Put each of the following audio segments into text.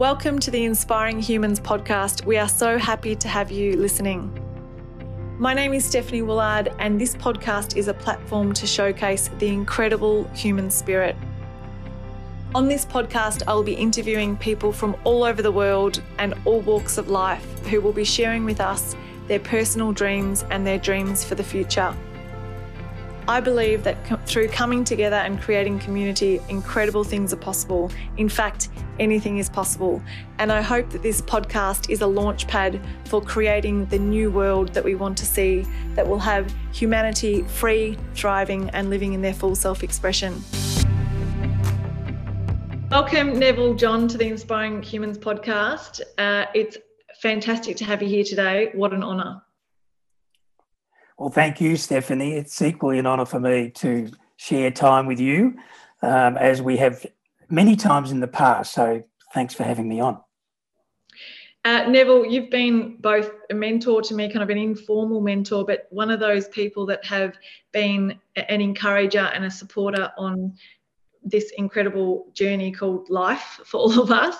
Welcome to the Inspiring Humans podcast. We are so happy to have you listening. My name is Stephanie Willard, and this podcast is a platform to showcase the incredible human spirit. On this podcast, I will be interviewing people from all over the world and all walks of life who will be sharing with us their personal dreams and their dreams for the future. I believe that through coming together and creating community, incredible things are possible. In fact, anything is possible. And I hope that this podcast is a launch pad for creating the new world that we want to see that will have humanity free, thriving, and living in their full self expression. Welcome, Neville John, to the Inspiring Humans podcast. Uh, it's fantastic to have you here today. What an honour. Well, thank you, Stephanie. It's equally an honour for me to share time with you, um, as we have many times in the past. So, thanks for having me on. Uh, Neville, you've been both a mentor to me, kind of an informal mentor, but one of those people that have been an encourager and a supporter on this incredible journey called life for all of us.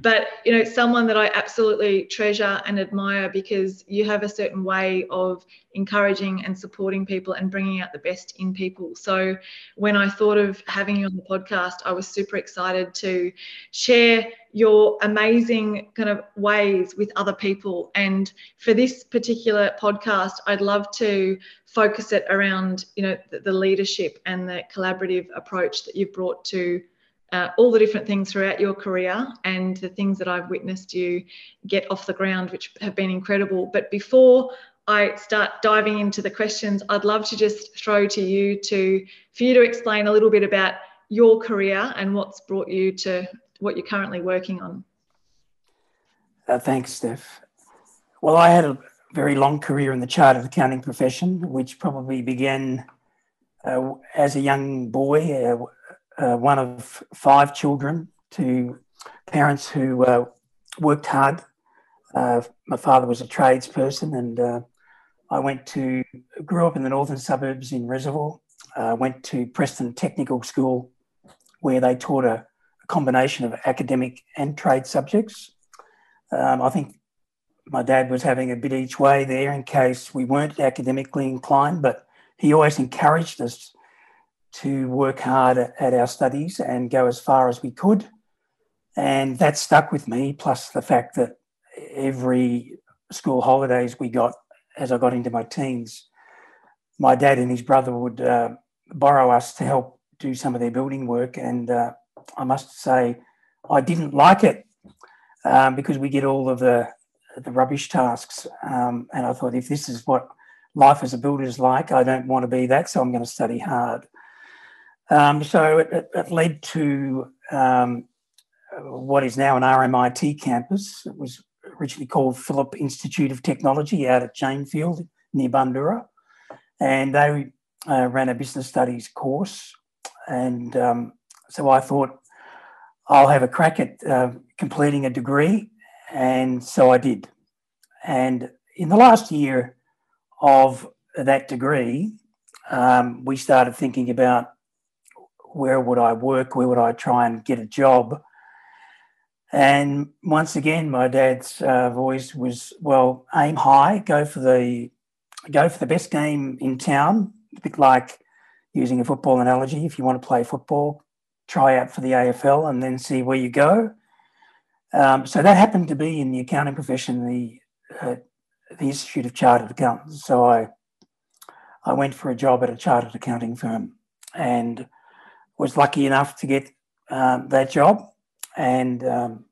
But you know someone that i absolutely treasure and admire because you have a certain way of encouraging and supporting people and bringing out the best in people. So when i thought of having you on the podcast i was super excited to share your amazing kind of ways with other people. And for this particular podcast, I'd love to focus it around, you know, the, the leadership and the collaborative approach that you've brought to uh, all the different things throughout your career and the things that I've witnessed you get off the ground, which have been incredible. But before I start diving into the questions, I'd love to just throw to you to for you to explain a little bit about your career and what's brought you to what you're currently working on. Uh, thanks, Steph. Well, I had a very long career in the chartered accounting profession, which probably began uh, as a young boy, uh, uh one of five children to parents who uh, worked hard. Uh, my father was a tradesperson, and I went to grew up in the northern suburbs in Reservoir. went to Preston Technical School, where they taught a combination of academic and trade subjects. Um, I think my dad was having a bit each way there in case we weren't academically inclined, but he always encouraged us to work hard at our studies and go as far as we could. And that stuck with me, plus the fact that every school holidays we got as I got into my teens, my dad and his brother would uh, borrow us to help do some of their building work. And uh, I must say, I didn't like it um, because we get all of the the rubbish tasks, um, and I thought if this is what life as a builder is like, I don't want to be that, so I'm going to study hard. Um, so it, it, led to um, what is now an RMIT campus. It was originally called Phillip Institute of Technology out at Janefield near Bundoora, and they uh, ran a business studies course, and um, so I thought I'll have a crack at uh, completing a degree. And so I did. And in the last year of that degree, um, we started thinking about where would I work, where would I try and get a job. And once again, my dad's uh, voice was, "Well, aim high, go for the, go for the best game in town." A bit like using a football analogy. If you want to play football, try out for the AFL and then see where you go. Um, so that happened to be in the accounting profession, the uh, the Institute of Chartered Accountants. So I I went for a job at a chartered accounting firm and was lucky enough to get um, that job. And um,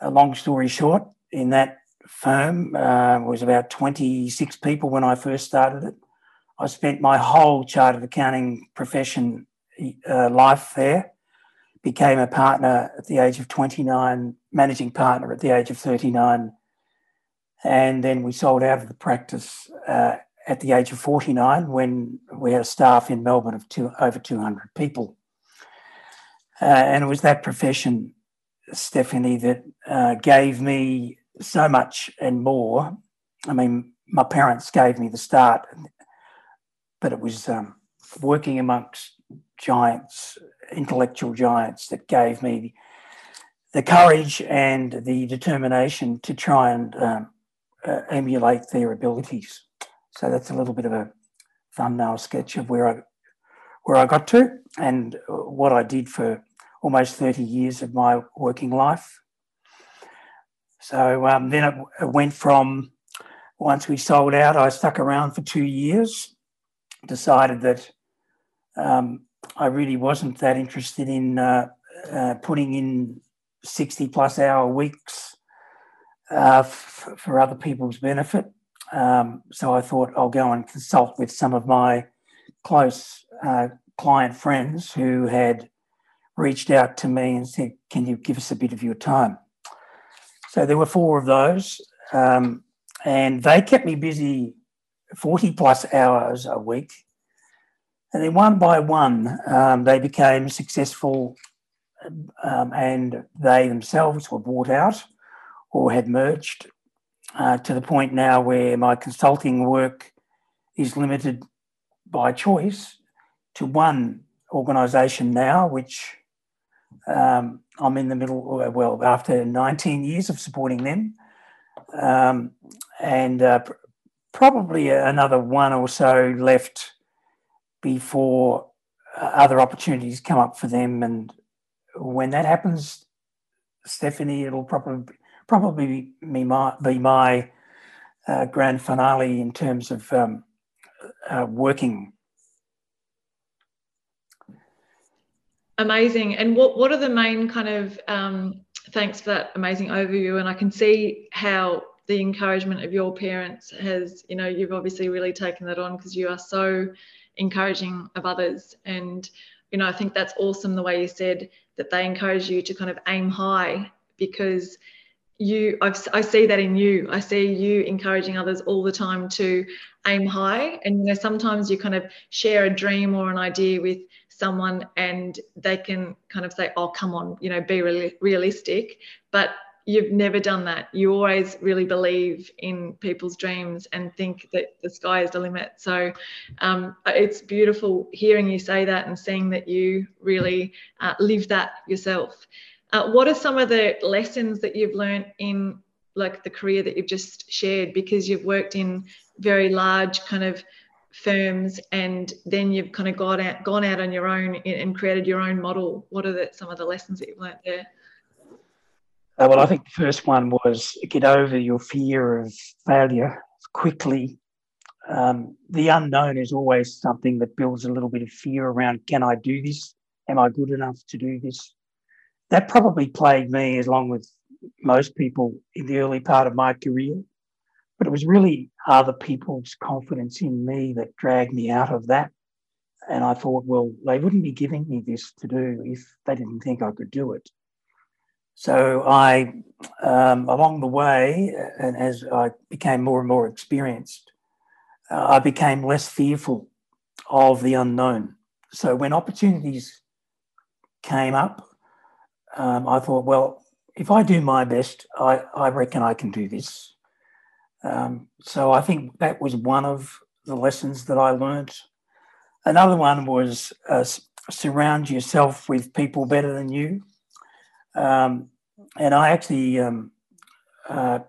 a long story short, in that firm uh, was about 26 people when I first started it. I spent my whole chartered accounting profession uh, life there. Became a partner at the age of 29, managing partner at the age of 39. And then we sold out of the practice uh, at the age of 49 when we had a staff in Melbourne of two, over 200 people. Uh, and it was that profession, Stephanie, that uh, gave me so much and more. I mean, my parents gave me the start, but it was um, working amongst giants, intellectual giants that gave me the courage and the determination to try and um, uh, emulate their abilities. So that's a little bit of a thumbnail sketch of where I where I got to and what I did for almost 30 years of my working life. So um, then it, went from once we sold out, I stuck around for two years, decided that um, I really wasn't that interested in uh, uh, putting in 60 plus hour weeks uh, f- for other people's benefit. Um, so I thought I'll go and consult with some of my close uh, client friends who had reached out to me and said, Can you give us a bit of your time? So there were four of those, um, and they kept me busy 40 plus hours a week. And then one by one, um, they became successful um, and they themselves were bought out or had merged uh, to the point now where my consulting work is limited by choice to one organisation now, which um, I'm in the middle, well, after 19 years of supporting them, um, and uh, pr- probably another one or so left before uh, other opportunities come up for them and when that happens, Stephanie, it'll probably probably be my, be my uh, grand finale in terms of um, uh, working. Amazing. And what what are the main kind of um, thanks for that amazing overview? And I can see how the encouragement of your parents has, you know, you've obviously really taken that on because you are so encouraging of others. And you know, I think that's awesome the way you said that they encourage you to kind of aim high because you I've, i see that in you. I see you encouraging others all the time to aim high. And you know sometimes you kind of share a dream or an idea with someone and they can kind of say oh come on you know be really realistic. But you've never done that. You always really believe in people's dreams and think that the sky is the limit. So um, it's beautiful hearing you say that and seeing that you really uh, live that yourself. Uh, what are some of the lessons that you've learned in like the career that you've just shared? Because you've worked in very large kind of firms and then you've kind of gone out gone out on your own and created your own model. What are the, some of the lessons that you've learned there? Uh, well, I think the first one was get over your fear of failure quickly. Um, the unknown is always something that builds a little bit of fear around can I do this? Am I good enough to do this? That probably plagued me as long with most people in the early part of my career. But it was really other people's confidence in me that dragged me out of that. And I thought, well, they wouldn't be giving me this to do if they didn't think I could do it. So I, um, along the way, and as I became more and more experienced, uh, I became less fearful of the unknown. So when opportunities came up, um, I thought, well, if I do my best, I, I reckon I can do this. Um, so I think that was one of the lessons that I learned. Another one was uh, surround yourself with people better than you. Um, and I actually um, uh,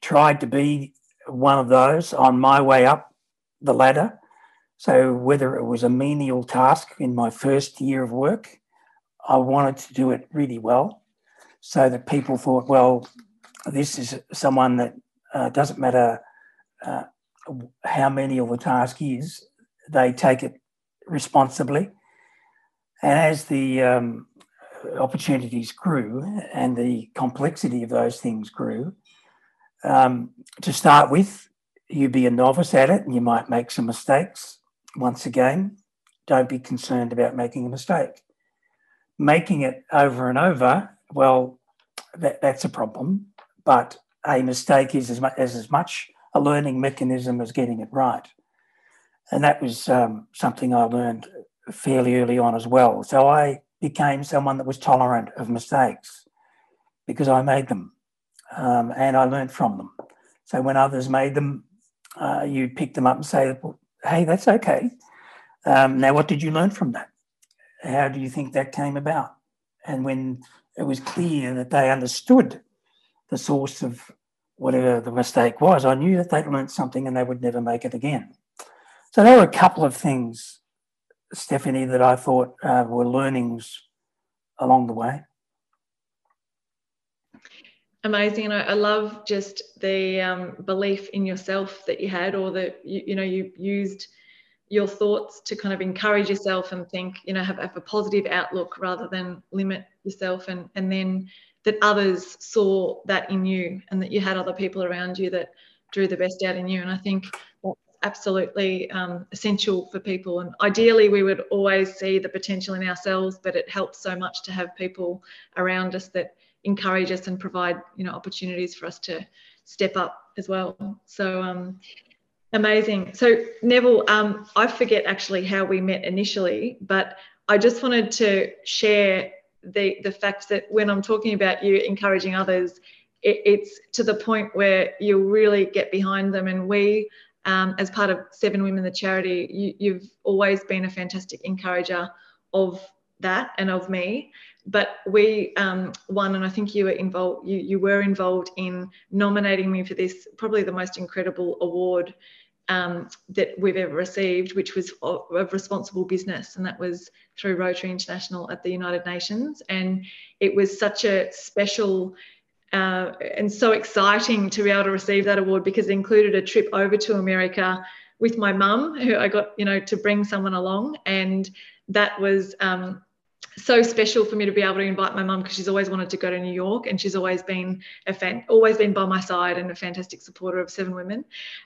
tried to be one of those on my way up the ladder. So, whether it was a menial task in my first year of work, I wanted to do it really well so that people thought, well, this is someone that uh, doesn't matter uh, how menial the task is, they take it responsibly. And as the um, opportunities grew and the complexity of those things grew, um, to start with, you'd be a novice at it and you might make some mistakes. Once again, don't be concerned about making a mistake. Making it over and over, well, that, that's a problem, but a mistake is as much, as, as much a learning mechanism as getting it right. And that was um, something I learned fairly early on as well. So I became someone that was tolerant of mistakes because I made them um, and I learned from them. So when others made them, uh, you pick them up and say, hey, that's okay. Um, now, what did you learn from that? How do you think that came about? And when it was clear that they understood the source of whatever the mistake was. I knew that they'd learned something and they would never make it again. So there were a couple of things, Stephanie, that I thought uh, were learnings along the way. Amazing, and I, I love just the um, belief in yourself that you had, or that you, you know you used your thoughts to kind of encourage yourself and think, you know, have, have a positive outlook rather than limit yourself, and and then that others saw that in you, and that you had other people around you that drew the best out in you, and I think absolutely um, essential for people. And ideally, we would always see the potential in ourselves, but it helps so much to have people around us that encourage us and provide, you know, opportunities for us to step up as well. So um, amazing. So Neville, um, I forget actually how we met initially, but I just wanted to share the the fact that when I'm talking about you encouraging others, it, it's to the point where you really get behind them, and we um, as part of Seven Women, the charity, you, have always been a fantastic encourager of that and of me. But we um, won, and I think you were involved. You, you were involved in nominating me for this, probably the most incredible award um, that we've ever received, which was of responsible business, and that was through Rotary International at the United Nations. And it was such a special uh, and so exciting to be able to receive that award because it included a trip over to America with my mum, who I got, you know, to bring someone along. And that was um, so special for me to be able to invite my mum because she's always wanted to go to New York and she's always been a fan, always been by my side and a fantastic supporter of Seven Women.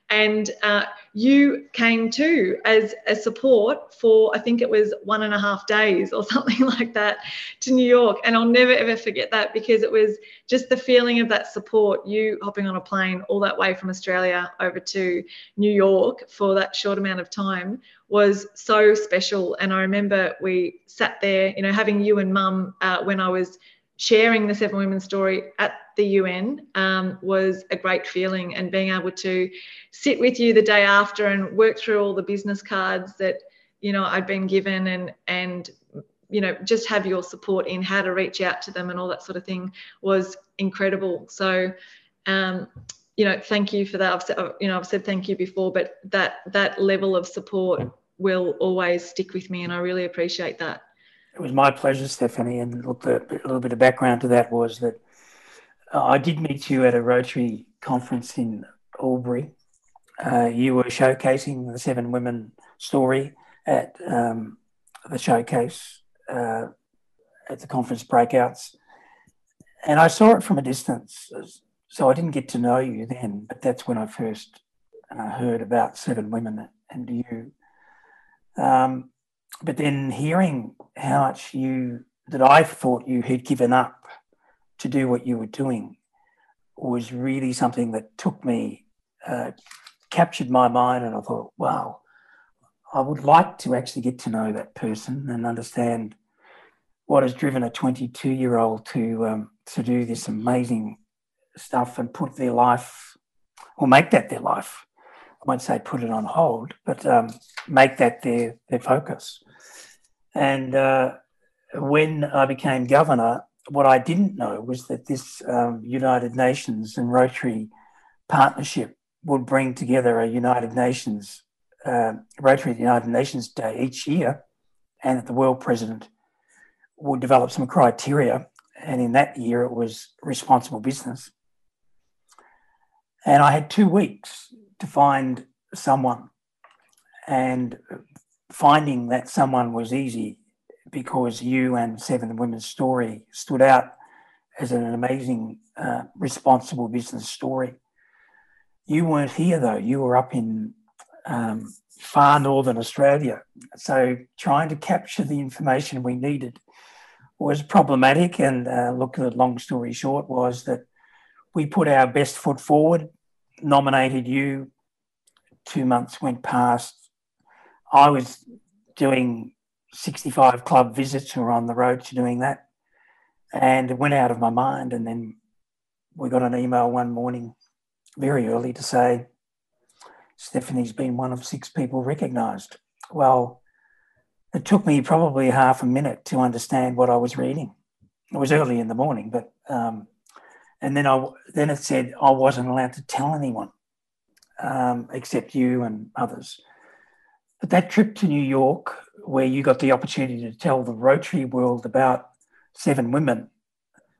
And uh, you came too as a support for I think it was one and a half days or something like that to New York. And I'll never ever forget that because it was just the feeling of that support. You hopping on a plane all that way from Australia over to New York for that short amount of time was so special. And I remember we sat there, you know, having you and mum uh, when I was sharing the Seven Women story at the UN um, was a great feeling. And being able to sit with you the day after and work through all the business cards that, you know, I'd been given and, and, you know, just have your support in how to reach out to them and all that sort of thing was incredible. So, um, you know, thank you for that. I've said, you know, I've said thank you before, but that that level of support will always stick with me, and I really appreciate that. It was my pleasure, Stephanie. And bit, a little bit of background to that was that uh, I did meet you at a Rotary conference in Albury. Uh, you were showcasing the Seven Women story at um, the showcase uh, at the conference breakouts. And I saw it from a distance. So I didn't get to know you then, but that's when I first uh, heard about Seven Women and you um, but then hearing how much you, that I thought you had given up to do what you were doing was really something that took me, uh, captured my mind. And I thought, wow, I would like to actually get to know that person and understand what has driven a 22 year old to, um, to do this amazing stuff and put their life or make that their life. I won't say put it on hold, but um, make that their, their focus. And uh, when I became governor, what I didn't know was that this um, United Nations and Rotary partnership would bring together a United Nations, uh, Rotary United Nations Day each year, and that the world president would develop some criteria. And in that year, it was responsible business. And I had two weeks to find someone. And finding that someone was easy because you and Seven Women's Story stood out as an amazing, uh, responsible business story. You weren't here though, you were up in um, far northern Australia. So trying to capture the information we needed was problematic. And uh, look, the long story short was that we put our best foot forward nominated you. Two months went past. I was doing 65 club visits or on the road to doing that. And it went out of my mind. And then we got an email one morning very early to say, Stephanie's been one of six people recognised. Well, it took me probably half a minute to understand what I was reading. it was early in the morning, but um, and then I then it said I wasn't allowed to tell anyone um, except you and others. But that trip to New York, where you got the opportunity to tell the Rotary world about seven women,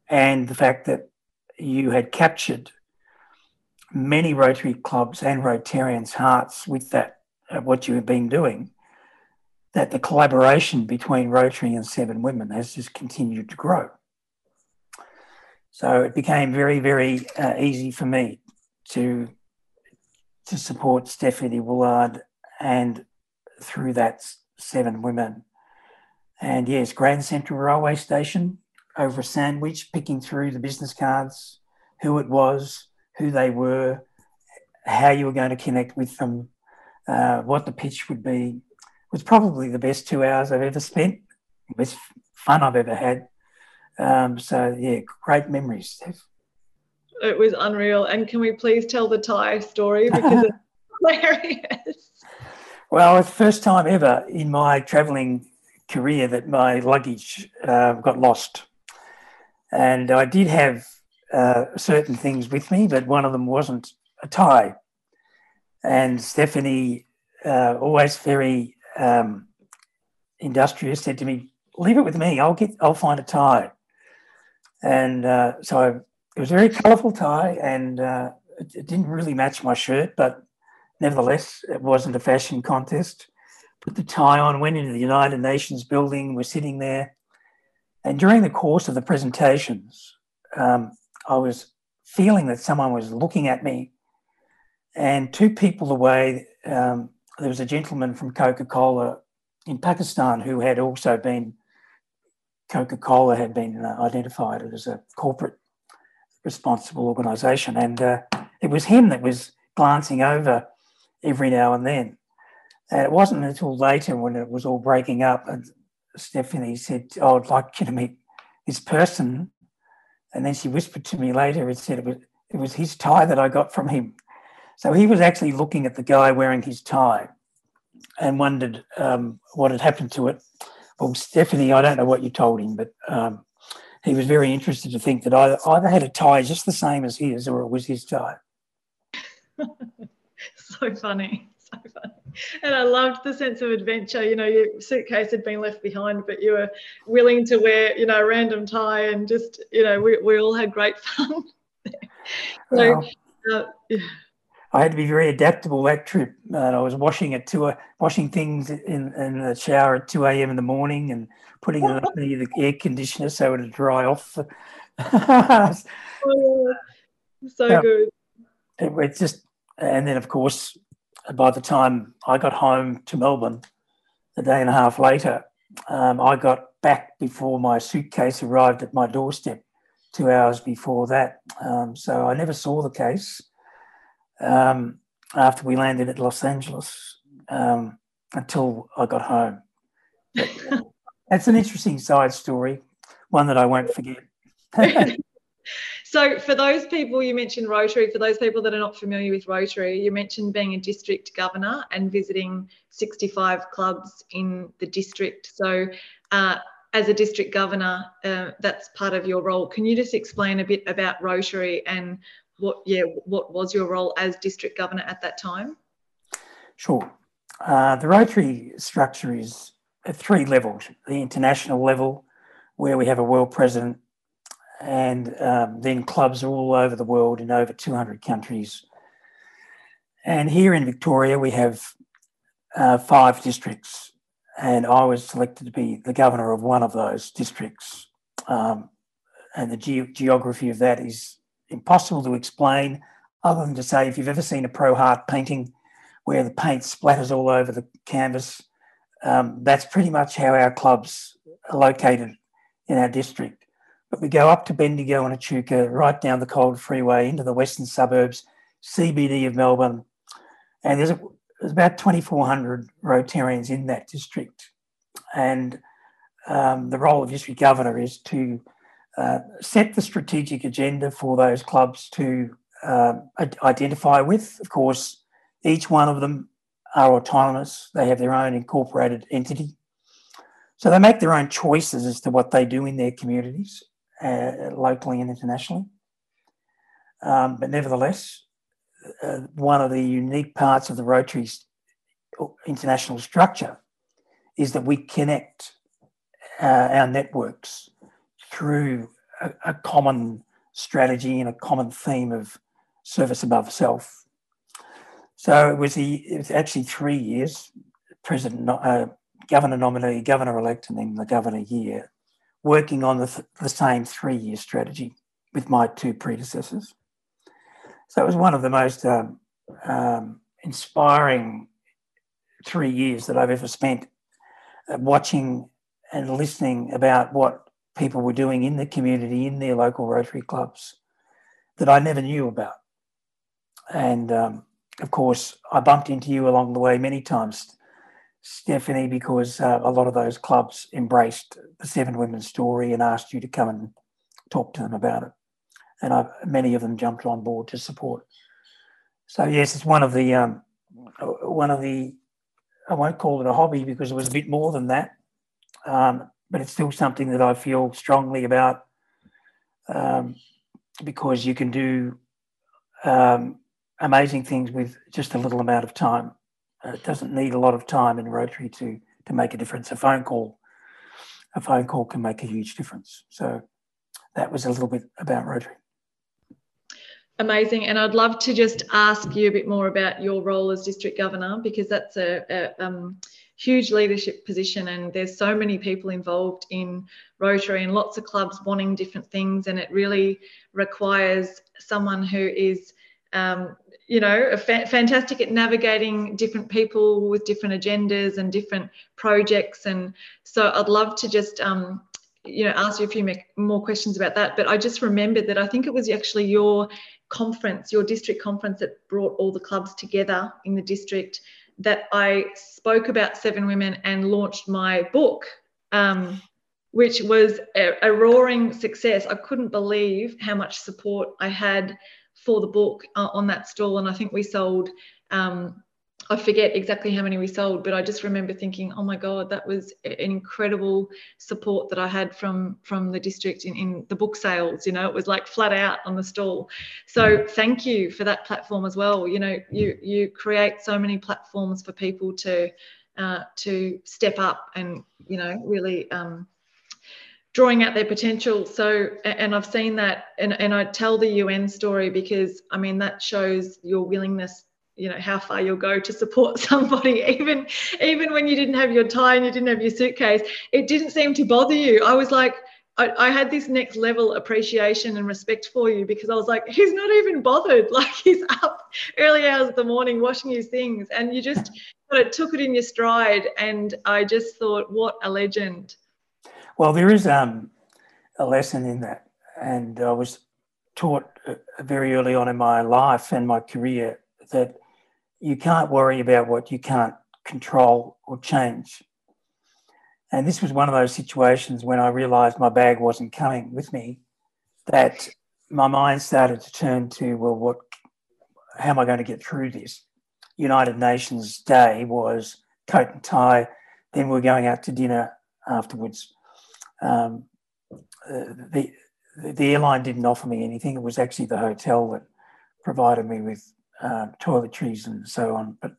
and the fact that you had captured many Rotary clubs and Rotarians' hearts with that uh, what you have been doing, that the collaboration between Rotary and Seven Women has just continued to grow. So it became very, very uh, easy for me to to support Stephanie Willard and through that Seven Women. And yes, Grand Central Railway Station over a sandwich, picking through the business cards, who it was, who they were, how you were going to connect with them, uh, what the pitch would be, was probably the best two hours I've ever spent, best fun I've ever had. Um, so yeah, great memories, Steph. It was unreal. And can we please tell the tie story because it's hilarious. Well, it's the first time ever in my travelling career that my luggage uh, got lost, and I did have uh, certain things with me, but one of them wasn't a tie. And Stephanie, uh, always very um, industrious, said to me, "Leave it with me. I'll get. I'll find a tie." And uh, so it was a very colourful tie, and uh, it, it, didn't really match my shirt, but nevertheless, it wasn't a fashion contest. Put the tie on, went into the United Nations building. We're sitting there, and during the course of the presentations, um, I was feeling that someone was looking at me, and two people away, um, there was a gentleman from Coca Cola in Pakistan who had also been Coca Cola had been uh, identified as a corporate responsible organisation, and uh, it was him that was glancing over every now and then. And it wasn't until later when it was all breaking up, and Stephanie said, oh, "I'd like you to meet this person," and then she whispered to me later. It said it was it was his tie that I got from him. So he was actually looking at the guy wearing his tie and wondered um, what had happened to it well, Stephanie, I don't know what you told him, but um, he was very interested to think that I either had a tie just the same as his or it was his tie. so funny. So funny. And I loved the sense of adventure. You know, your suitcase had been left behind, but you were willing to wear, you know, a random tie and just, you know, we, we all had great fun. so, uh, yeah. I had to be very adaptable that trip. Uh, I was washing at two, washing things in, in the shower at two a.m. in the morning and putting it under the air conditioner so it would dry off. oh, so good. It, it's just, and then of course, by the time I got home to Melbourne, a day and a half later, um, I got back before my suitcase arrived at my doorstep. Two hours before that, um, so I never saw the case um, after we landed at Los Angeles um, until I got home. that's an interesting side story, one that I won't forget. so, for those people you mentioned Rotary, for those people that are not familiar with Rotary, you mentioned being a district governor and visiting 65 clubs in the district. So, uh, as a district governor, uh, that's part of your role. Can you just explain a bit about Rotary and what yeah what was your role as district governor at that time? Sure. Uh, the Rotary structure is at three levels: the international level, where we have a world president, and um, then clubs all over the world in over 200 countries. And here in Victoria, we have uh, five districts, and I was selected to be the governor of one of those districts. Um, and the ge- geography of that is impossible to explain other than to say if you've ever seen a Pro Hart painting where the paint splatters all over the canvas, um, that's pretty much how our clubs are located in our district. But we go up to Bendigo and Echuca, right down the Calder Freeway into the western suburbs, CBD of Melbourne, and there's, a, there's about 2,400 Rotarians in that district. And um, the role of district governor is to uh, set the strategic agenda for those clubs to uh, identify with. Of course, each one of them are autonomous, they have their own incorporated entity. So they make their own choices as to what they do in their communities. uh, locally and internationally. Um, but nevertheless, uh, one of the unique parts of the Rotary's international structure is that we connect uh, our networks through a, a, common strategy and a common theme of service above self. So it was, the, it was actually three years, President, uh, Governor nominee, Governor elect, and then the Governor year, working on the, th- the same three year strategy with my two predecessors. So it was one of the most um, um, inspiring three years that I've ever spent uh, watching and listening about what people were doing in the community, in their local Rotary clubs that I never knew about. And um, of course, I bumped into you along the way many times, Stephanie, because uh, a lot of those clubs embraced the Seven Women's story and asked you to come and talk to them about it. And I, many of them jumped on board to support. So yes, it's one of the um, one of the I won't call it a hobby because it was a bit more than that, um, but it's still something that I feel strongly about um, because you can do um, amazing things with just a little amount of time. Uh, it doesn't need a lot of time in Rotary to to make a difference. A phone call, a phone call can make a huge difference. So that was a little bit about Rotary. Amazing. And I'd love to just ask you a bit more about your role as district governor because that's a, a um, huge leadership position and there's so many people involved in Rotary and lots of clubs wanting different things and it really requires someone who is um, you know fa- fantastic at navigating different people with different agendas and different projects. And so I'd love to just um, you know ask you a few more questions about that but i just remembered that i think it was actually your conference, your district conference that brought all the clubs together in the district, that I spoke about Seven Women and launched my book, um, which was a, a, roaring success. I couldn't believe how much support I had for the book uh, on that stall. And I think we sold um, I forget exactly how many we sold, but I just remember thinking, oh my God, that was an incredible support that I had from from the district in, in the book sales. You know, it was like flat out on the stall. So thank you for that platform as well. You know, you you create so many platforms for people to uh, to step up and you know really um, drawing out their potential. So, and I've seen that, and, and I tell the UN story because I mean, that shows your willingness you know how far you'll go to support somebody even even when you didn't have your tie and you didn't have your suitcase it didn't seem to bother you i was like I, I, had this next level appreciation and respect for you because I was like, he's not even bothered. Like he's up early hours of the morning washing his things, and you just kind of took it in your stride. And I just thought, what a legend. Well, there is um, a lesson in that, and I was taught uh, very early on in my life and my career that you can't worry about what you can't control or change. And this was one of those situations when I realized my bag wasn't coming with me, that my mind started to turn to, well, what, how am I going to get through this? United Nations Day was coat and tie, then we are going out to dinner afterwards. Um, the, the airline didn't offer me anything. It was actually the hotel that provided me with uh, toiletries and so on. But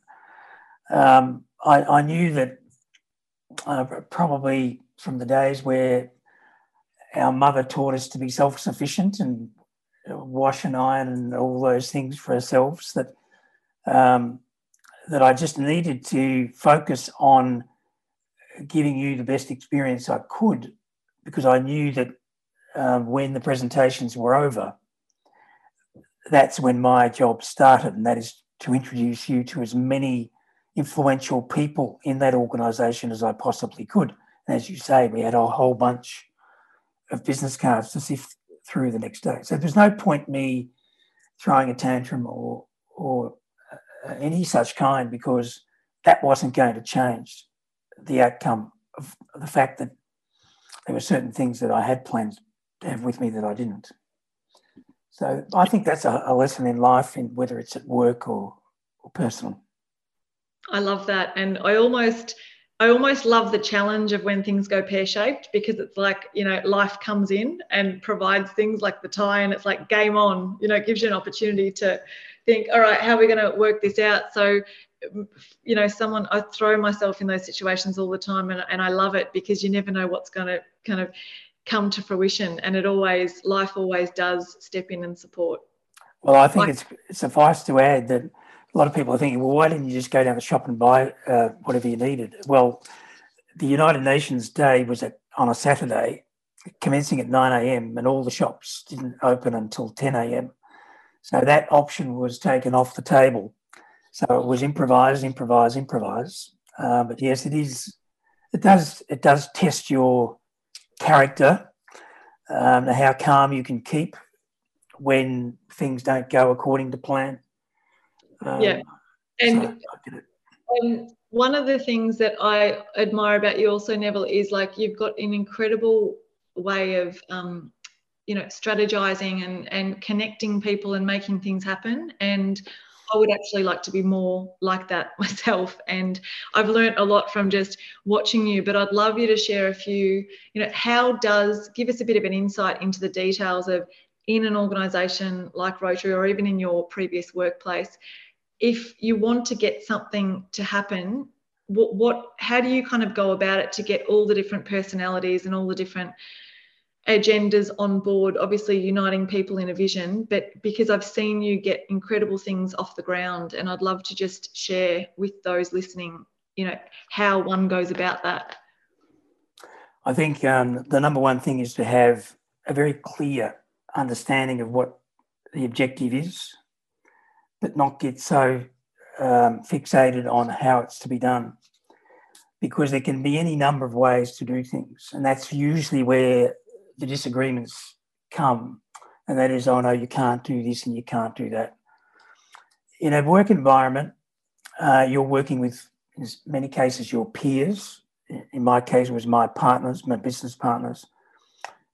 um, I, I, knew that uh, probably from the days where our mother taught us to be self sufficient and wash and iron and all those things for ourselves, that, um, that I just needed to focus on giving you the best experience I could because I knew that uh, when the presentations were over, that's when my job started, and that is to introduce you to as many influential people in that organisation as I possibly could. And as you say, we had a whole bunch of business cards to sift through the next day. So there's no point me throwing a tantrum or or uh, any such kind because that wasn't going to change the outcome of the fact that there were certain things that I had planned to have with me that I didn't. So I think that's a, a lesson in life, in whether it's at work or, or personal. I love that, and I almost I almost love the challenge of when things go pear shaped because it's like, you know, life comes in and provides things like the tie and it's like game on, you know, it gives you an opportunity to think, all right, how are we going to work this out? So, you know, someone, I throw myself in those situations all the time and, and I love it because you never know what's going to kind of come to fruition. And it always, life always does step in and support. Well, I think like, it's suffice to add that a lot of people are thinking, well, why didn't you just go down the shop and buy uh, whatever you needed? Well, the United Nations Day was at, on a Saturday, commencing at 9 a.m., and all the shops didn't open until 10 a.m. So that option was taken off the table. So it was improvise, improvise, improvise. Uh, but yes, it is. It does. It does test your character, um, how calm you can keep when things don't go according to plan. Um, yeah. And, um, one of the things that I admire about you also, Neville, is like you've got an incredible way of, um, you know, strategizing and, and connecting people and making things happen. And I would actually like to be more like that myself. And I've learned a lot from just watching you, but I'd love you to share a few, you know, how does give us a bit of an insight into the details of in an organization like Rotary or even in your previous workplace, if you want to get something to happen what, what how do you kind of go about it to get all the different personalities and all the different agendas on board obviously uniting people in a vision but because i've seen you get incredible things off the ground and i'd love to just share with those listening you know how one goes about that i think um, the number one thing is to have a very clear understanding of what the objective is but not get so um, fixated on how it's to be done. Because there can be any number of ways to do things. And that's usually where the disagreements come. And that is, oh no, you can't do this and you can't do that. In a work environment, uh, you're working with, in many cases, your peers. In my case, it was my partners, my business partners,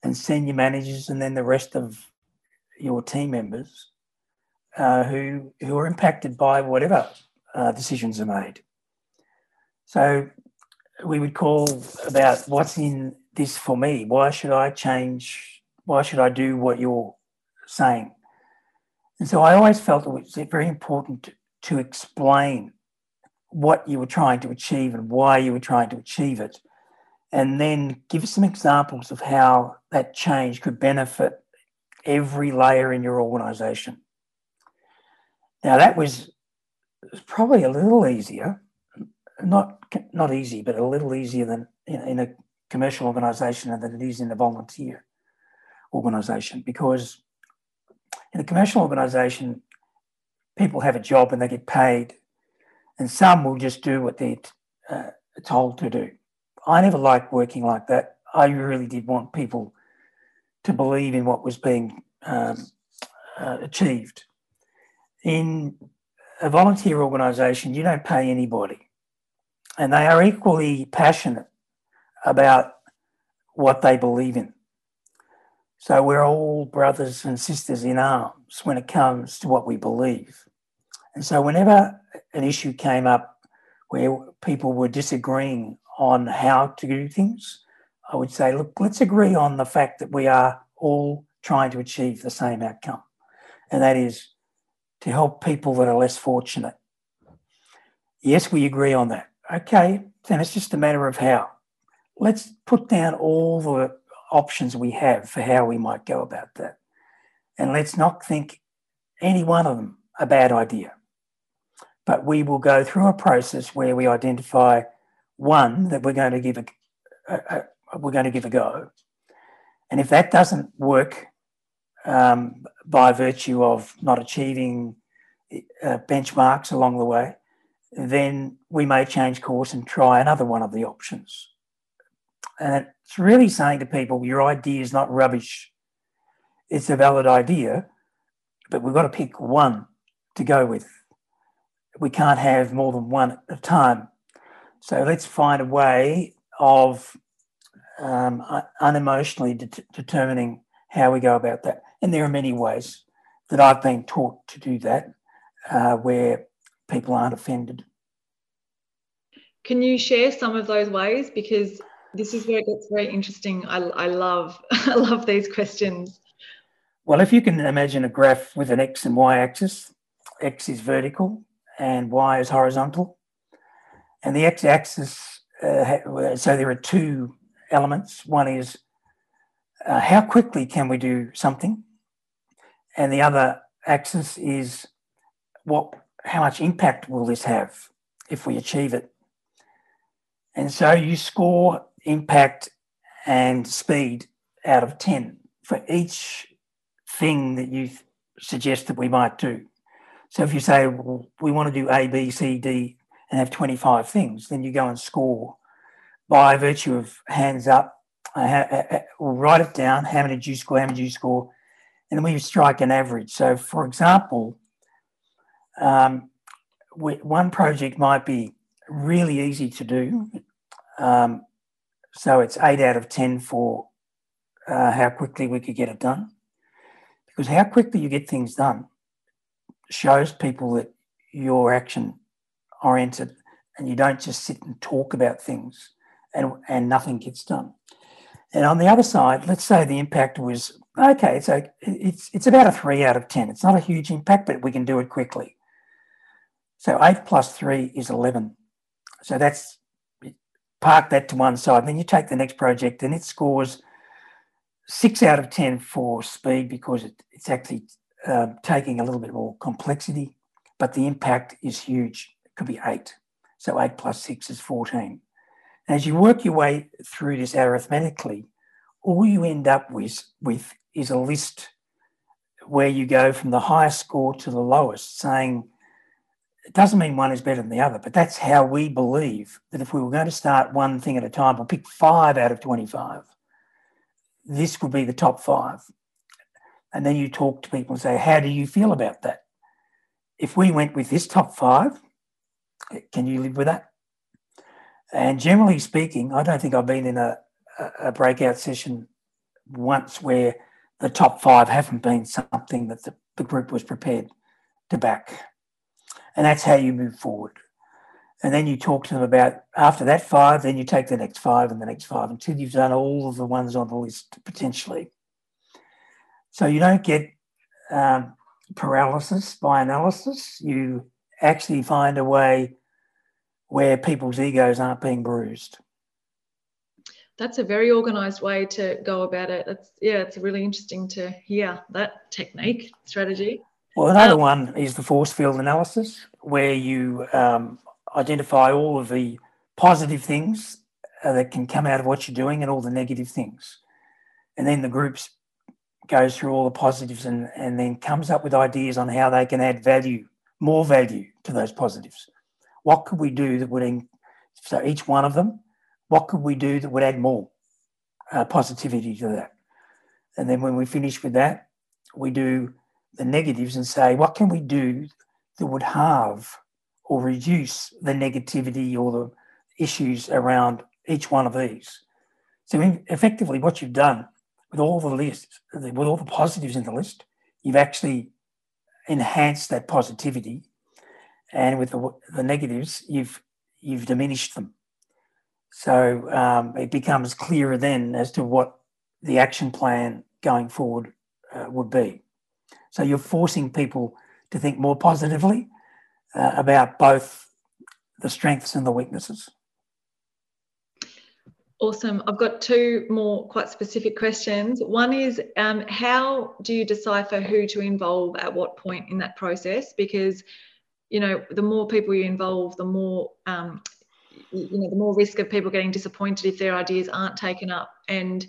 and senior managers, and then the rest of your team members uh, who who are impacted by whatever uh, decisions are made. So we would call about what's in this for me. Why should I change? Why should I do what you're saying? And so I always felt it was very important to, explain what you were trying to achieve and why you were trying to achieve it, and then give some examples of how that change could benefit every layer in your organization. Now that was probably a little easier, not not easy, but a little easier than in, in a commercial organisation than it is in a volunteer organisation because in a commercial organisation, people have a job and they get paid, and some will just do what they're uh, told to do. I never liked working like that. I really did want people to believe in what was being um, uh, achieved in a volunteer organisation, you don't pay anybody. And they are equally passionate about what they believe in. So we're all brothers and sisters in arms when it comes to what we believe. And so whenever an issue came up where people were disagreeing on how to do things, I would say, look, let's agree on the fact that we are all trying to achieve the same outcome. And that is to help people that are less fortunate. Yes, we agree on that. Okay, then it's just a matter of how. Let's put down all the options we have for how we might go about that. And let's not think any one of them a bad idea. But we will go through a process where we identify one that we're going to give a, a, a we're going to give a go. And if that doesn't work, um, by virtue of not achieving uh, benchmarks along the way, then we may change course and try another one of the options. And it's really saying to people, your idea is not rubbish. It's a valid idea, but we've got to pick one to go with. We can't have more than one at a time. So let's find a way of um, unemotionally de- determining how we go about that. And there are many ways that I've been taught to do that uh, where people aren't offended. Can you share some of those ways? Because this is where it gets very interesting. I, I love I love these questions. Well, if you can imagine a graph with an x and y axis, x is vertical and y is horizontal, and the x axis. Uh, so there are two elements. One is uh, how quickly can we do something, and the other axis is what how much impact will this have if we achieve it. And so you score impact and speed out of 10 for each thing that you suggest that we might do. So if you say, well, we want to do A, B, C, D, and have 25 things, then you go and score by virtue of hands up uh, we'll write it down. How many did you score? How many did you score? And then we strike an average. So, for example, um, we, one project might be really easy to do. Um, so it's eight out of 10 for uh, how quickly we could get it done. Because how quickly you get things done shows people that you're action oriented and you don't just sit and talk about things and, and nothing gets done. And on the other side, let's say the impact was okay. So it's it's about a three out of ten. It's not a huge impact, but we can do it quickly. So eight plus three is eleven. So that's park that to one side. Then you take the next project, and it scores six out of ten for speed because it, it's actually uh, taking a little bit more complexity, but the impact is huge. It could be eight. So eight plus six is fourteen. As you work your way through this arithmetically, all you end up with, with is a list where you go from the highest score to the lowest, saying it doesn't mean one is better than the other, but that's how we believe that if we were going to start one thing at a time, we'll pick five out of 25. This would be the top five. And then you talk to people and say, How do you feel about that? If we went with this top five, can you live with that? And generally speaking, I don't think I've been in a, a breakout session once where the top five haven't been something that the, the group was prepared to back. And that's how you move forward. And then you talk to them about after that five, then you take the next five and the next five until you've done all of the ones on the list potentially. So you don't get um, paralysis by analysis. You actually find a way where people's egos aren't being bruised. That's a very organized way to go about it. That's yeah, it's really interesting to hear that technique strategy. Well, another um, one is the force field analysis, where you um, identify all of the positive things uh, that can come out of what you're doing and all the negative things. And then the groups goes through all the positives and, and then comes up with ideas on how they can add value, more value to those positives what could we do that would, so each one of them, what could we do that would add more uh, positivity to that? And then when we finish with that, we do the negatives and say, what can we do that would halve or reduce the negativity or the issues around each one of these? So, effectively, what you've done with all the lists, with all the positives in the list, you've actually enhanced that positivity and with the, the negatives, you've you've diminished them. So um, it becomes clearer then as to what the action plan going forward uh, would be. So you're forcing people to think more positively uh, about both the strengths and the weaknesses. Awesome. I've got two more quite specific questions. One is um, how do you decipher who to involve at what point in that process? Because you know, the more people you involve, the more um, you know, the more risk of people getting disappointed if their ideas aren't taken up. And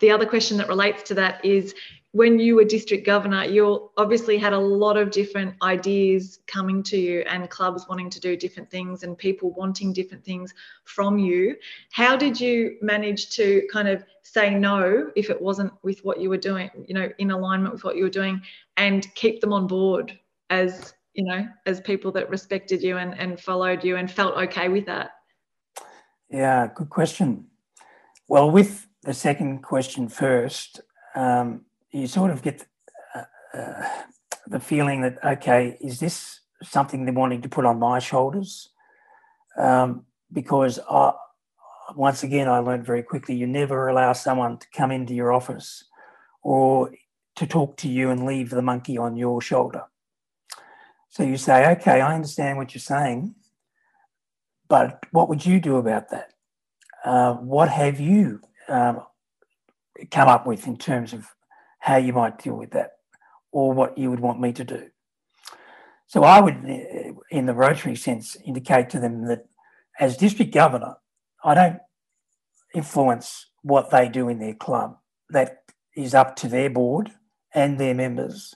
the other question that relates to that is when you were district governor, you obviously had a lot of different ideas coming to you and clubs wanting to do different things and people wanting different things from you. How did you manage to kind of say no if it wasn't with what you were doing, you know, in alignment with what you were doing and keep them on board as you know, as people that respected you and, and followed you and felt okay with that? Yeah, good question. Well, with the second question first, um, you sort of get uh, uh, the feeling that, okay, is this something they're wanting to put on my shoulders? Um, because I, once again, I learned very quickly you never allow someone to come into your office or to talk to you and leave the monkey on your shoulder. So you say, okay, I understand what you're saying, but what would you do about that? Uh, what have you um, come up with in terms of how you might deal with that or what you would want me to do? So I would, uh, in the Rotary sense, indicate to them that as district governor, I don't influence what they do in their club. That is up to their board and their members.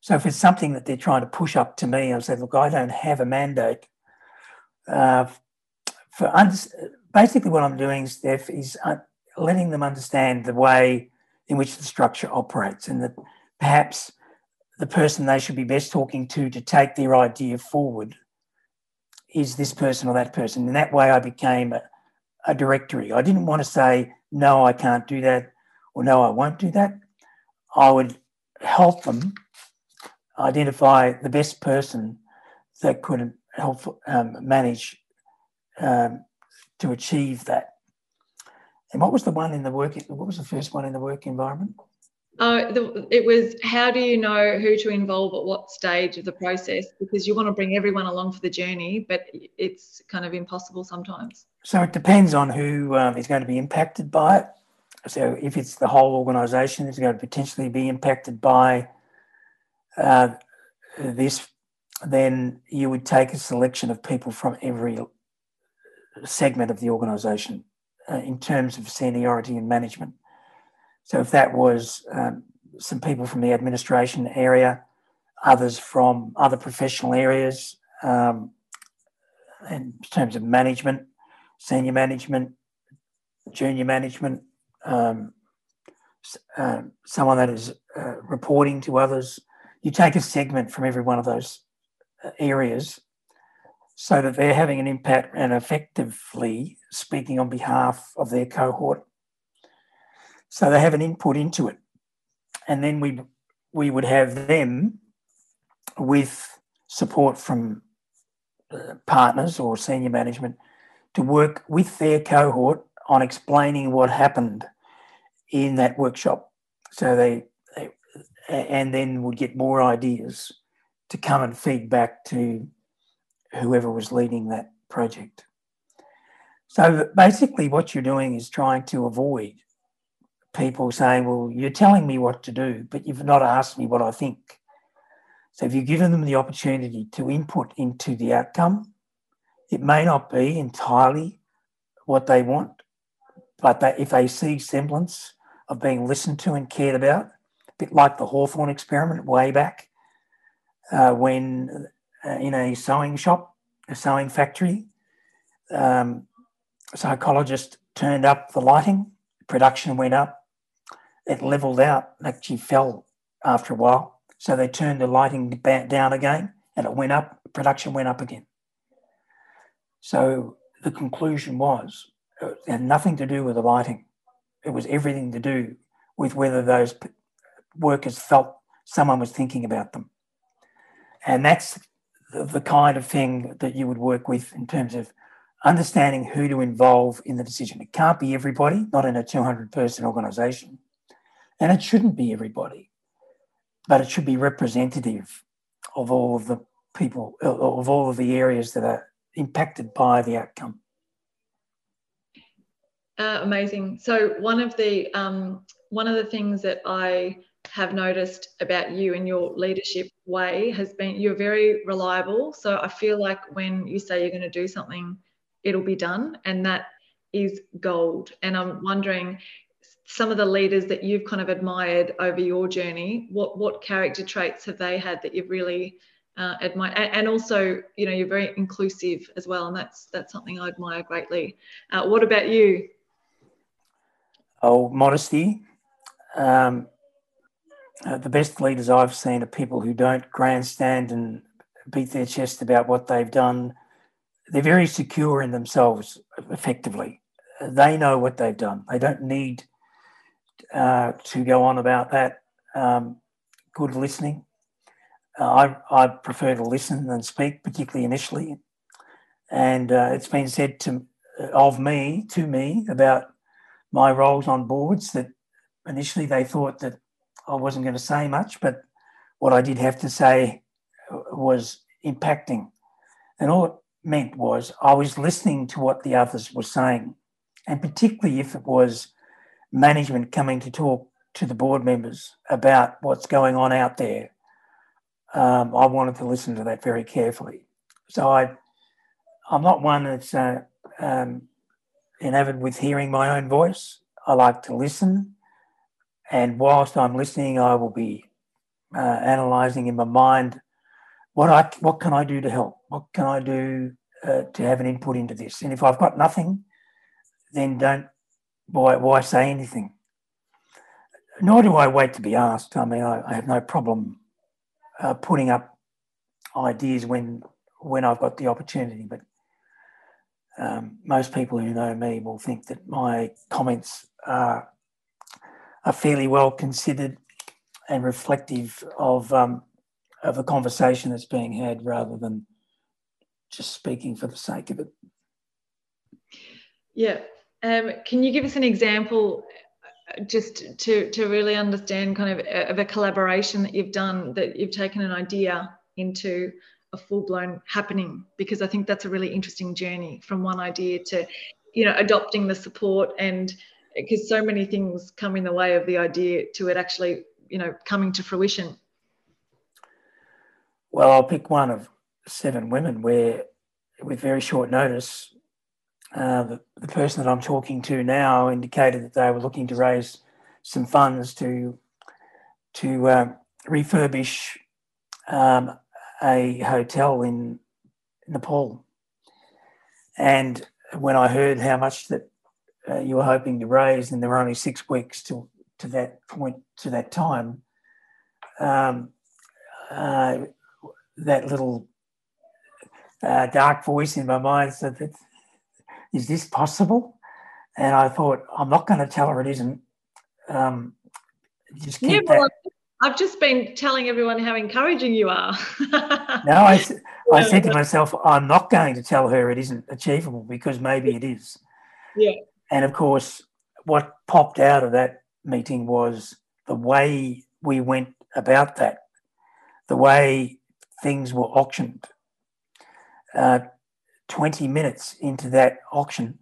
So if it's something that they're trying to push up to me, I'll say, look, I don't have a mandate. Uh, for basically, what I'm doing, Steph, is uh, letting them understand the way in which the structure operates, and that perhaps the person they should be best talking to to take their idea forward is this person or that person. And that way, I became a, a directory. I didn't want to say, no, I can't do that, or no, I won't do that. I would help them identify the best person that could help um, manage um, to achieve that. And what was the one in the work? What was the first one in the work environment? Uh, the, it was how do you know who to involve at what stage of the process? Because you want to bring everyone along for the journey, but it's kind of impossible sometimes. So it depends on who um, is going to be impacted by it. So if it's the whole organisation, it's going to potentially be impacted by uh, this, then you would take a selection of people from every segment of the organisation uh, in terms of seniority and management. So if that was um, some people from the administration area, others from other professional areas, um, in terms of management, senior management, junior management, um, uh, someone that is uh, reporting to others. You take a segment from every one of those uh, areas so that they're having an impact and effectively speaking on behalf of their cohort. So they have an input into it. And then we we would have them with support from uh, partners or senior management to work with their cohort on explaining what happened in that workshop. So they, they and then would get more ideas to come and feed back to whoever was leading that project. So basically, what you're doing is trying to avoid people saying, Well, you're telling me what to do, but you've not asked me what I think. So if you've given them the opportunity to input into the outcome, it may not be entirely what they want, but if they see semblance of being listened to and cared about, a bit like the Hawthorne experiment way back uh, when in a sewing shop, a sewing factory, um, psychologist turned up the lighting, production went up, it leveled out, actually fell after a while. So they turned the lighting down again and it went up, production went up again. So the conclusion was it had nothing to do with the lighting. It was everything to do with whether those workers felt someone was thinking about them. And that's the kind of thing that you would work with in terms of understanding who to involve in the decision. It can't be everybody, not in a 200 person organisation. And it shouldn't be everybody, but it should be representative of all of the people, of all of the areas that are impacted by the outcome. Uh, amazing. So one of the um, one of the things that I have noticed about you and your leadership way has been you're very reliable. So I feel like when you say you're going to do something, it'll be done, and that is gold. And I'm wondering some of the leaders that you've kind of admired over your journey. What what character traits have they had that you've really uh, admire and, also you know you're very inclusive as well and that's that's something i admire greatly uh, what about you oh modesty um, uh, the best leaders i've seen are people who don't grandstand and beat their chest about what they've done. They're very secure in themselves effectively. They know what they've done. They don't need uh, to go on about that. Um, good listening. Uh, I, I prefer to listen than speak, particularly initially. And uh, it's been said to of me to me about my roles on boards that initially they thought that I wasn't going to say much, but what I did have to say was impacting. And all it meant was I was listening to what the others were saying, and particularly if it was management coming to talk to the board members about what's going on out there. Um, I wanted to listen to that very carefully. So I, I'm not one that's uh, um, enamored with hearing my own voice. I like to listen, and whilst I'm listening, I will be uh, analysing in my mind what I what can I do to help? What can I do uh, to have an input into this? And if I've got nothing, then don't why why say anything? Nor do I wait to be asked. I mean, I, I have no problem uh, putting up ideas when when I've got the opportunity, but um, most people who know me will think that my comments are, are fairly well considered and reflective of um, of a conversation that's being had rather than just speaking for the sake of it. Yeah. Um, can you give us an example uh, just to, to really understand kind of a, uh, of a collaboration that you've done, that you've taken an idea into a full-blown happening because i think that's a really interesting journey from one idea to you know adopting the support and because so many things come in the way of the idea to it actually you know coming to fruition well i'll pick one of seven women where with very short notice uh, the, the person that i'm talking to now indicated that they were looking to raise some funds to to uh, refurbish um, a hotel in Nepal. And when I heard how much that uh, you were hoping to raise, and there were only six weeks to, to that point, to that time, um, uh, that little uh, dark voice in my mind said, "Is this possible? And I thought, I'm not going to tell her it isn't. Um, just keep yeah, that. I've just been telling everyone how encouraging you are. no, I, I said to myself, I'm not going to tell her it isn't achievable because maybe it is. Yeah. And of course, what popped out of that meeting was the way we went about that, the way things were auctioned. Uh, 20 minutes into that auction,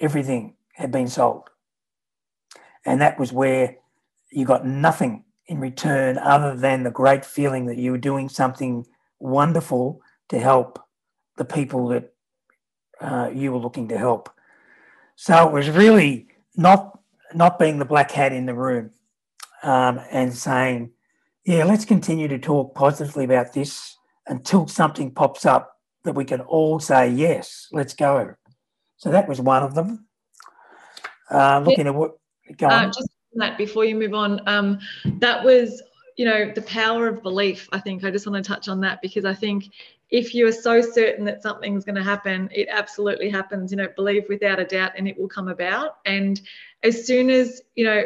everything had been sold. And that was where you got nothing in return other than the great feeling that you were doing something wonderful to help the people that uh, you were looking to help. So it was really not not being the black hat in the room um, and saying, "Yeah, let's continue to talk positively about this until something pops up that we can all say yes, let's go." So that was one of them. Uh, looking yeah. at what. Go uh, on. Just that before you move on um, that was you know the power of belief i think i just want to touch on that because i think if you are so certain that something's going to happen it absolutely happens you know believe without a doubt and it will come about. And as soon as you know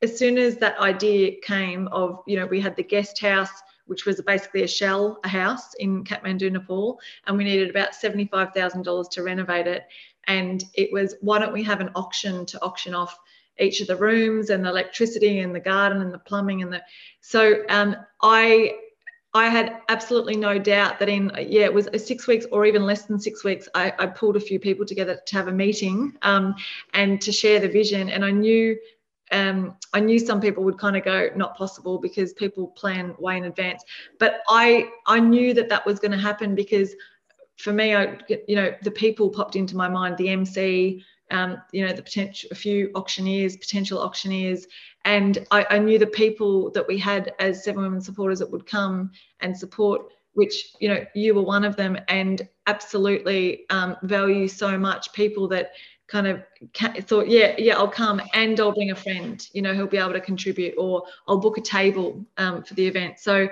as soon as that idea came of you know we had the guest house which was basically a shell a house in kathmandu nepal and we needed about $75000 to renovate it. And it was why don't we have an auction to auction off each of the rooms and the electricity and the garden and the plumbing and the so um, I I had absolutely no doubt that in yeah it was six weeks or even less than six weeks I, I pulled a few people together to have a meeting um, and to share the vision. And I knew um, I knew some people would kind of go not possible because people plan way in advance. But I I knew that that was going to happen because for me I you know the people popped into my mind the MC um, you know, the potential, a few auctioneers, potential auctioneers, and I, I, knew the people that we had as Seven Women supporters that would come and support, which you know, you were one of them, and absolutely um, value so much people that kind of thought, yeah, yeah, I'll come and I'll bring a friend, you know, who'll be able to contribute, or I'll book a table um, for the event. So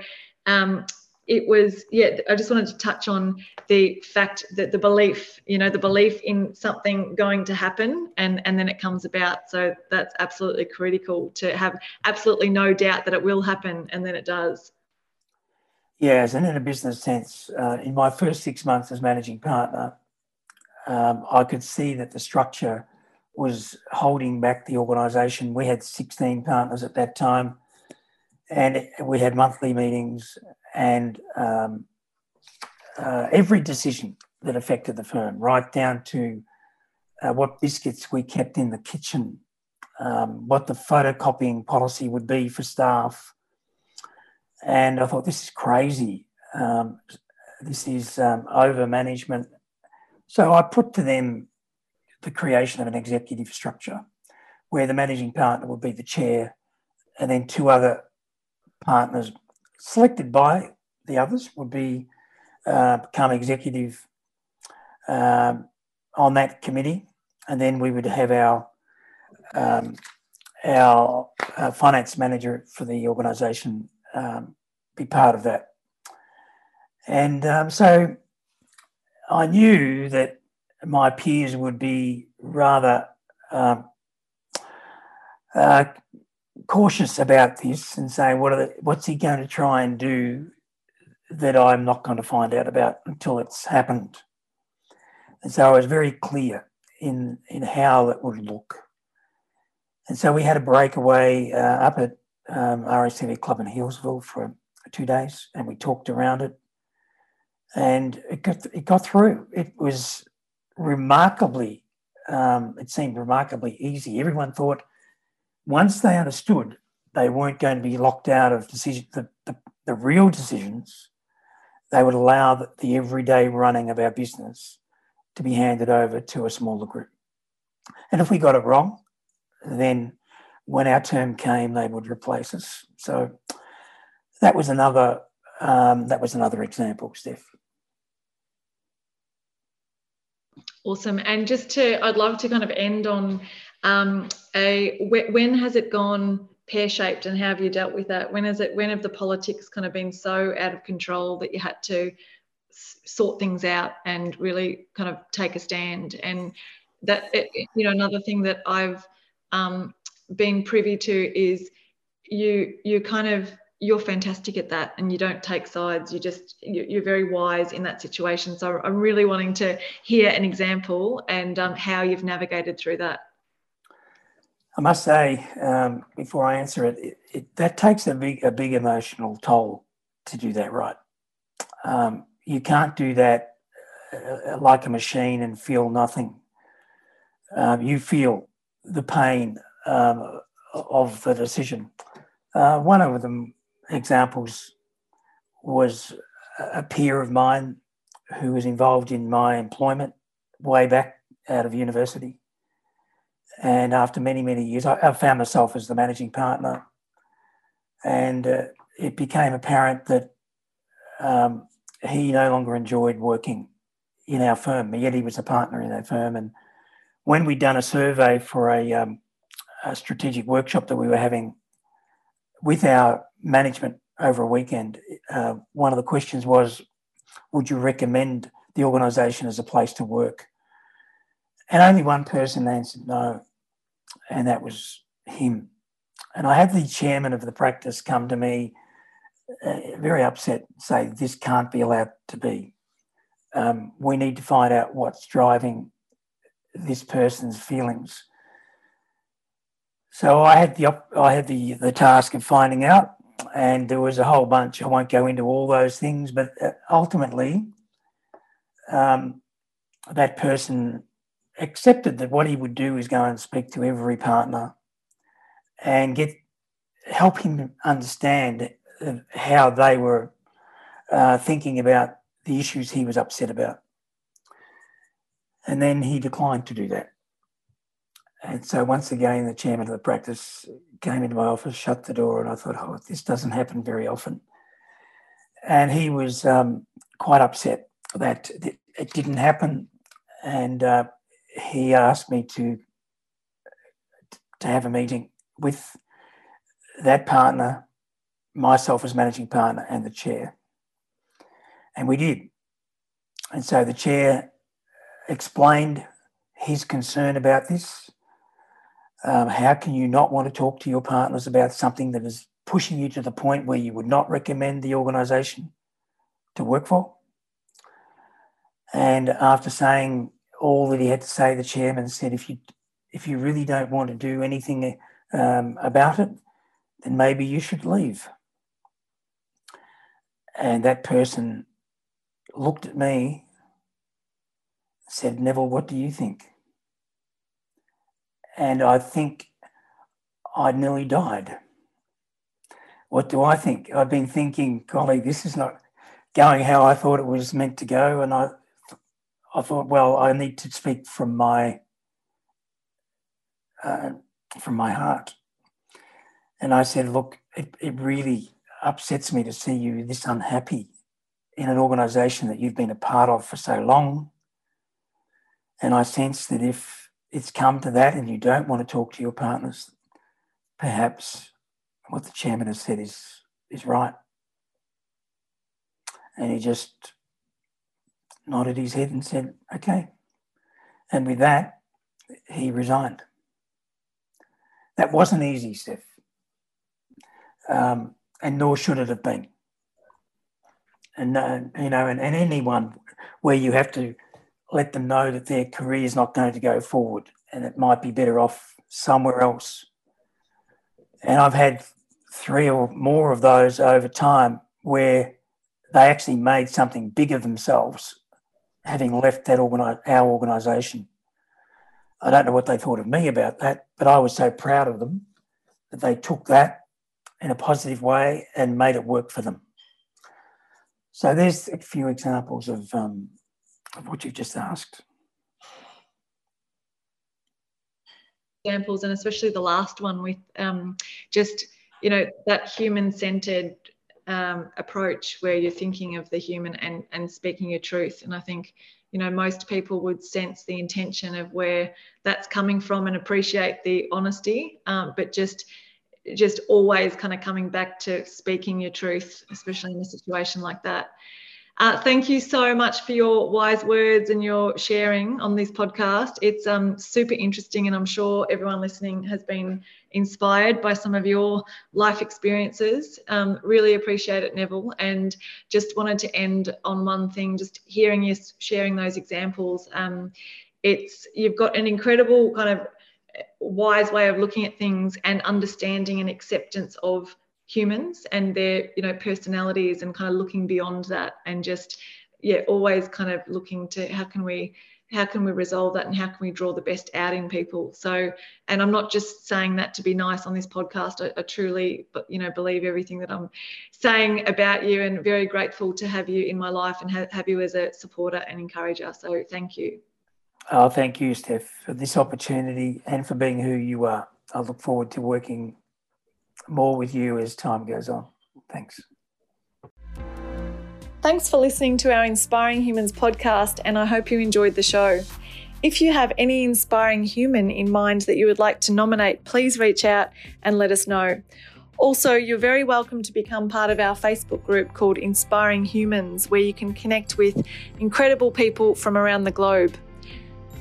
um, it was yeah i just wanted to touch on the fact that the belief you know the belief in something going to happen and and then it comes about so that's absolutely critical to have absolutely no doubt that it will happen and then it does Yes, and in a business sense, uh, in my first six months as managing partner, um, I could see that the structure was holding back the organisation. We had 16 partners at that time, and we had monthly meetings, and um, uh, every decision that affected the firm, right down to uh, what biscuits we kept in the kitchen, um, what the photocopying policy would be for staff, and I thought, this is crazy. Um, this is um, over management. So I put to them the creation of an executive structure where the managing partner would be the chair and then two other partners selected by the others would be uh, become executive um, on that committee and then we would have our um, our uh, finance manager for the organisation um, be part of that. And um, so I knew that my peers would be rather um, uh, cautious about this and saying, what the, what's he going to try and do that I'm not going to find out about until it's happened? And so I was very clear in, in how it would look. And so we had a breakaway uh, up at um, RACV Club in Healesville for two days, and we talked around it, and it got it got through. It was remarkably, um, it seemed remarkably easy. Everyone thought once they understood they weren't going to be locked out of decision the, the, the real decisions. They would allow the, the everyday running of our business to be handed over to a smaller group. And if we got it wrong, then when our term came, they would replace us. So that was another um, that was another example, Steph. Awesome. And just to, I'd love to kind of end on um, a when has it gone pear shaped and how have you dealt with that? When is it? When have the politics kind of been so out of control that you had to sort things out and really kind of take a stand? And that it, you know another thing that I've um, been privy to is you you kind of you're fantastic at that and you don't take sides you just you're very wise in that situation so i'm really wanting to hear an example and um, how you've navigated through that i must say um, before i answer it, it, it, that takes a big a big emotional toll to do that right? Um, you can't do that uh, like a machine and feel nothing. Um, you feel the pain um, of the decision. Uh, one of them examples was a peer of mine who was involved in my employment way back out of university. And after many, many years, I, I found myself as the managing partner. And uh, it became apparent that um, he no longer enjoyed working in our firm, yet he was a partner in that firm. And when we'd done a survey for a, um, a strategic workshop that we were having with our management over a weekend, uh, one of the questions was, would you recommend the organisation as a place to work? And only one person answered no, and that was him. And I had the chairman of the practice come to me, uh, very upset, say, This can't be allowed to be. Um, we need to find out what's driving this person's feelings. So I had the I had the the task of finding out, and there was a whole bunch. I won't go into all those things, but uh, ultimately, um, that person accepted that what he would do is go and speak to every partner and get help him understand how they were uh, thinking about the issues he was upset about. And then he declined to do that. And so once again, the chairman of the practice came into my office, shut the door, and I thought, oh, this doesn't happen very often. And he was um, quite upset that it didn't happen. And uh, he asked me to, to have a meeting with that partner, myself as managing partner, and the chair. And we did. And so the chair explained his concern about this um, how can you not want to talk to your partners about something that is pushing you to the point where you would not recommend the organisation? to work for. And after saying all that he had to say, the chairman said, if you if you really don't want to do anything um, about it, then maybe you should leave. And that person looked at me, said, Neville, what do you think? And I think I nearly died. What do I think? I've been thinking, golly, this is not going how I thought it was meant to go. And I, I thought, well, I need to speak from my, uh, from my heart. And I said, look, it, it really upsets me to see you this unhappy in an organization that you've been a part of for so long. And I sense that if it's come to that and you don't want to talk to your partners, perhaps what the chairman has said is, is right. And he just nodded his head and said, okay. And with that, he resigned. That wasn't easy, Steph. Um, and nor should it have been. And, uh, you know, and, and anyone where you have to let them know that their career is not going to go forward and it might be better off somewhere else. And I've had three or more of those over time where they actually made something big of themselves, having left that organi- our organisation. I don't know what they thought of me about that, but I was so proud of them that they took that in a positive way and made it work for them. So there's a few examples of, um, of what you've just asked. Examples, and especially the last one with um, just you know that human-centered um, approach where you're thinking of the human and and speaking your truth. And I think you know most people would sense the intention of where that's coming from and appreciate the honesty, um, but just just always kind of coming back to speaking your truth, especially in a situation like that. Uh, thank you so much for your wise words and your sharing on this podcast. It's um, super interesting, and I'm sure everyone listening has been inspired by some of your life experiences. Um, really appreciate it, Neville, and just wanted to end on one thing. Just hearing you sharing those examples, um, it's you've got an incredible kind of wise way of looking at things and understanding and acceptance of humans and their you know personalities and kind of looking beyond that and just yeah always kind of looking to how can we how can we resolve that and how can we draw the best out in people. So and i'm not just saying that to be nice on this podcast. I, I truly you know believe everything that i'm saying about you and very grateful to have you in my life and have, have you as a supporter and encourager. So thank you. Oh, thank you, Steph, for this opportunity and for being who you are. I look forward to working more with you as time goes on. Thanks. Thanks for listening to our Inspiring Humans podcast, and I hope you enjoyed the show. If you have any inspiring human in mind that you would like to nominate, please reach out and let us know. Also, you're very welcome to become part of our Facebook group called Inspiring Humans, where you can connect with incredible people from around the globe.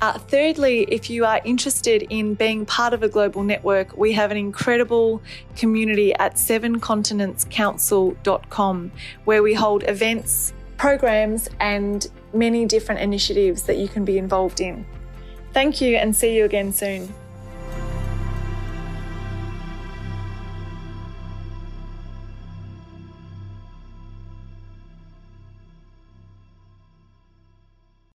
Uh, thirdly, if you are interested in being part of a global network, we have an incredible community at sevencontinentscouncil.com where we hold events, programs, and many different initiatives that you can be involved in. Thank you and see you again soon.